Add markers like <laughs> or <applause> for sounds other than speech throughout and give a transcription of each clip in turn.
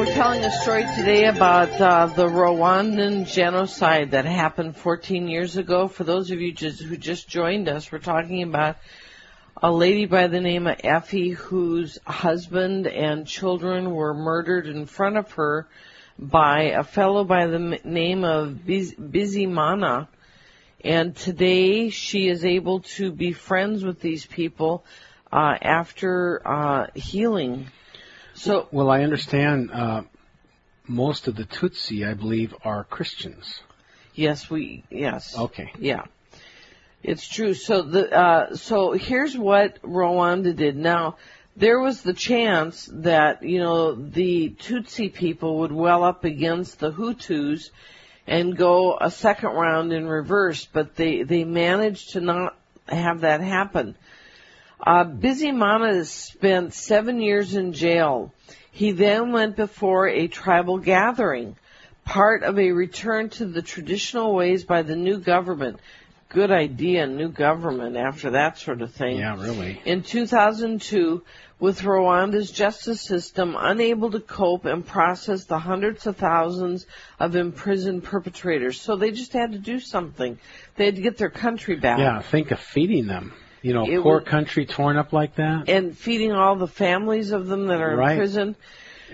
We're telling a story today about uh, the Rwandan genocide that happened 14 years ago. For those of you just, who just joined us, we're talking about a lady by the name of Effie whose husband and children were murdered in front of her by a fellow by the name of Biz- Bizimana. And today she is able to be friends with these people uh, after uh, healing. So, well, I understand uh, most of the Tutsi, I believe, are Christians. Yes, we yes. Okay. Yeah. It's true. So the uh, so here's what Rwanda did. Now there was the chance that you know the Tutsi people would well up against the Hutus and go a second round in reverse, but they they managed to not have that happen. Uh, Bizimana spent seven years in jail. He then went before a tribal gathering, part of a return to the traditional ways by the new government. Good idea, new government after that sort of thing. Yeah, really. In 2002, with Rwanda's justice system unable to cope and process the hundreds of thousands of imprisoned perpetrators. So they just had to do something. They had to get their country back. Yeah, think of feeding them. You know, It poor would- country torn up like that. and feeding all the families of them that are Right. in prison.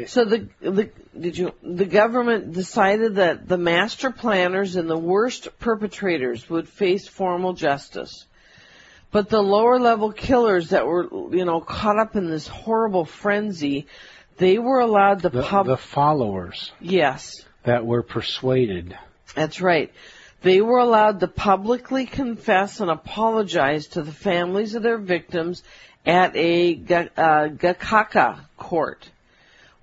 So the the did you the government decided that the master planners and the worst perpetrators would face formal justice. But the lower level killers that were you know caught up in this horrible frenzy, they were allowed to the, pub the followers yes, that were persuaded. that's right. They were allowed to publicly confess and apologize to the families of their victims at a uh, Gacaca court,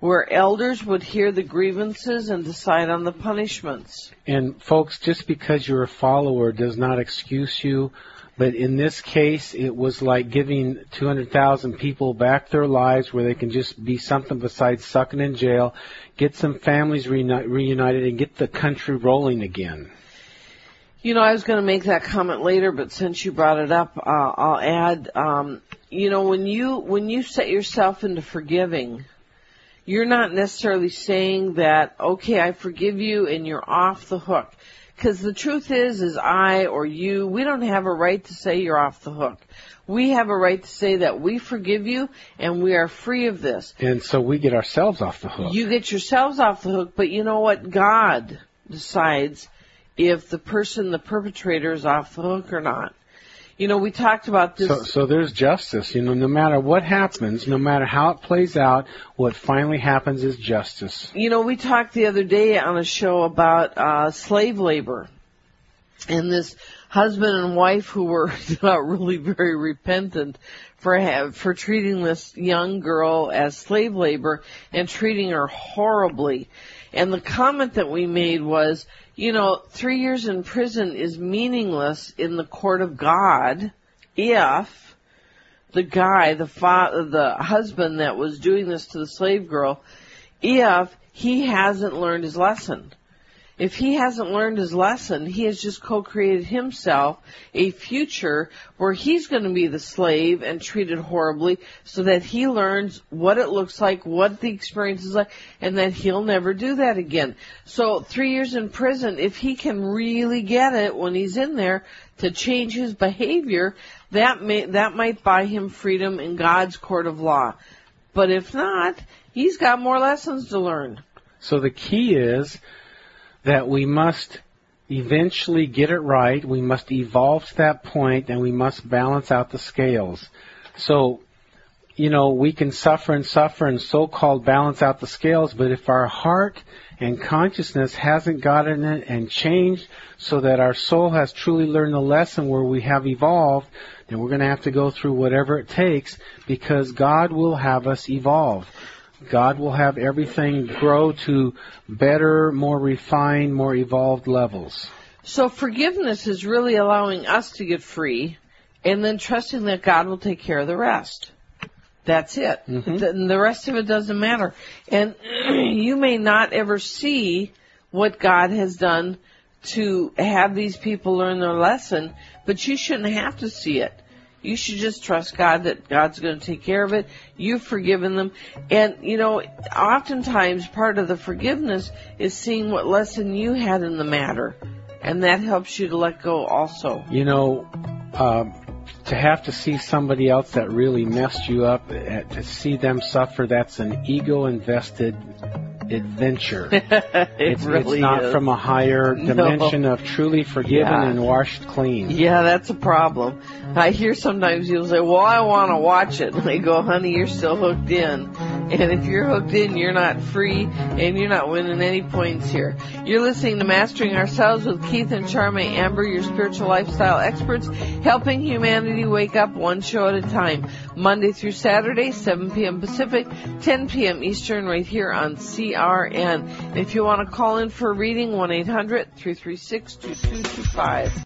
where elders would hear the grievances and decide on the punishments. And folks, just because you're a follower does not excuse you. But in this case, it was like giving 200,000 people back their lives where they can just be something besides sucking in jail, get some families reuni- reunited, and get the country rolling again. You know, I was going to make that comment later, but since you brought it up, uh, I'll add. Um, you know, when you when you set yourself into forgiving, you're not necessarily saying that okay, I forgive you and you're off the hook. Because the truth is, is I or you, we don't have a right to say you're off the hook. We have a right to say that we forgive you and we are free of this. And so we get ourselves off the hook. You get yourselves off the hook, but you know what? God decides if the person, the perpetrator, is off the hook or not. You know, we talked about this. So, so there's justice. You know, no matter what happens, no matter how it plays out, what finally happens is justice. you know, we talked the other day on a show about uh, slave labor, and this husband and wife who were <laughs> not really very repentant for have, for treating this young girl as slave labor and treating her horribly. And the comment that we made was, you know, three years in prison is meaningless in the court of God if the guy, the fa- the husband that was doing this to the slave girl, if he hasn't learned his lesson. If he hasn't learned his lesson, he has just co-created himself a future where he's going to be the slave and treated horribly so that he learns what it looks like, what the experience is like, and that he'll never do that again. So three years in prison, if he can really get it when he's in there to change his behavior, that may, that might buy him freedom in God's court of law. But if not, he's got more lessons to learn. So the key is that we must eventually get it right. We must evolve to that point and we must balance out the scales. So, you know, we can suffer and suffer and so-called balance out the scales, but if our heart and consciousness hasn't gotten it and changed so that our soul has truly learned the lesson where we have evolved, then we're going to have to go through whatever it takes because God will have us evolve. God will have everything grow to better, more refined, more evolved levels. So forgiveness is really allowing us to get free and then trusting that God will take care of the rest. That's it. Mhm. The, the rest of it doesn't matter. And <clears throat> you may not ever see what God has done to have these people learn their lesson, but you shouldn't have to see it. You should just trust God that God's going to take care of it. You've forgiven them. And, you know, oftentimes part of the forgiveness is seeing what lesson you had in the matter. And that helps you to let go also. You know, uh, to have to see somebody else that really messed you up, uh, to see them suffer, that's an ego invested adventure. <laughs> it it's, really it's not is. from a higher No. dimension of truly forgiven Yeah. and washed clean. Yeah, that's a problem. I hear sometimes you'll say, well, I want to watch it. And I go, honey, you're still hooked in. And if you're hooked in, you're not free and you're not winning any points here. You're listening to Mastering Ourselves with Keith and Charme Amber, your spiritual lifestyle experts, helping humanity wake up one show at a time. Monday through Saturday, 7 p.m. Pacific, 10 p.m. Eastern, right here on CRN. If you want to call in for a reading, 1-800-336-2225.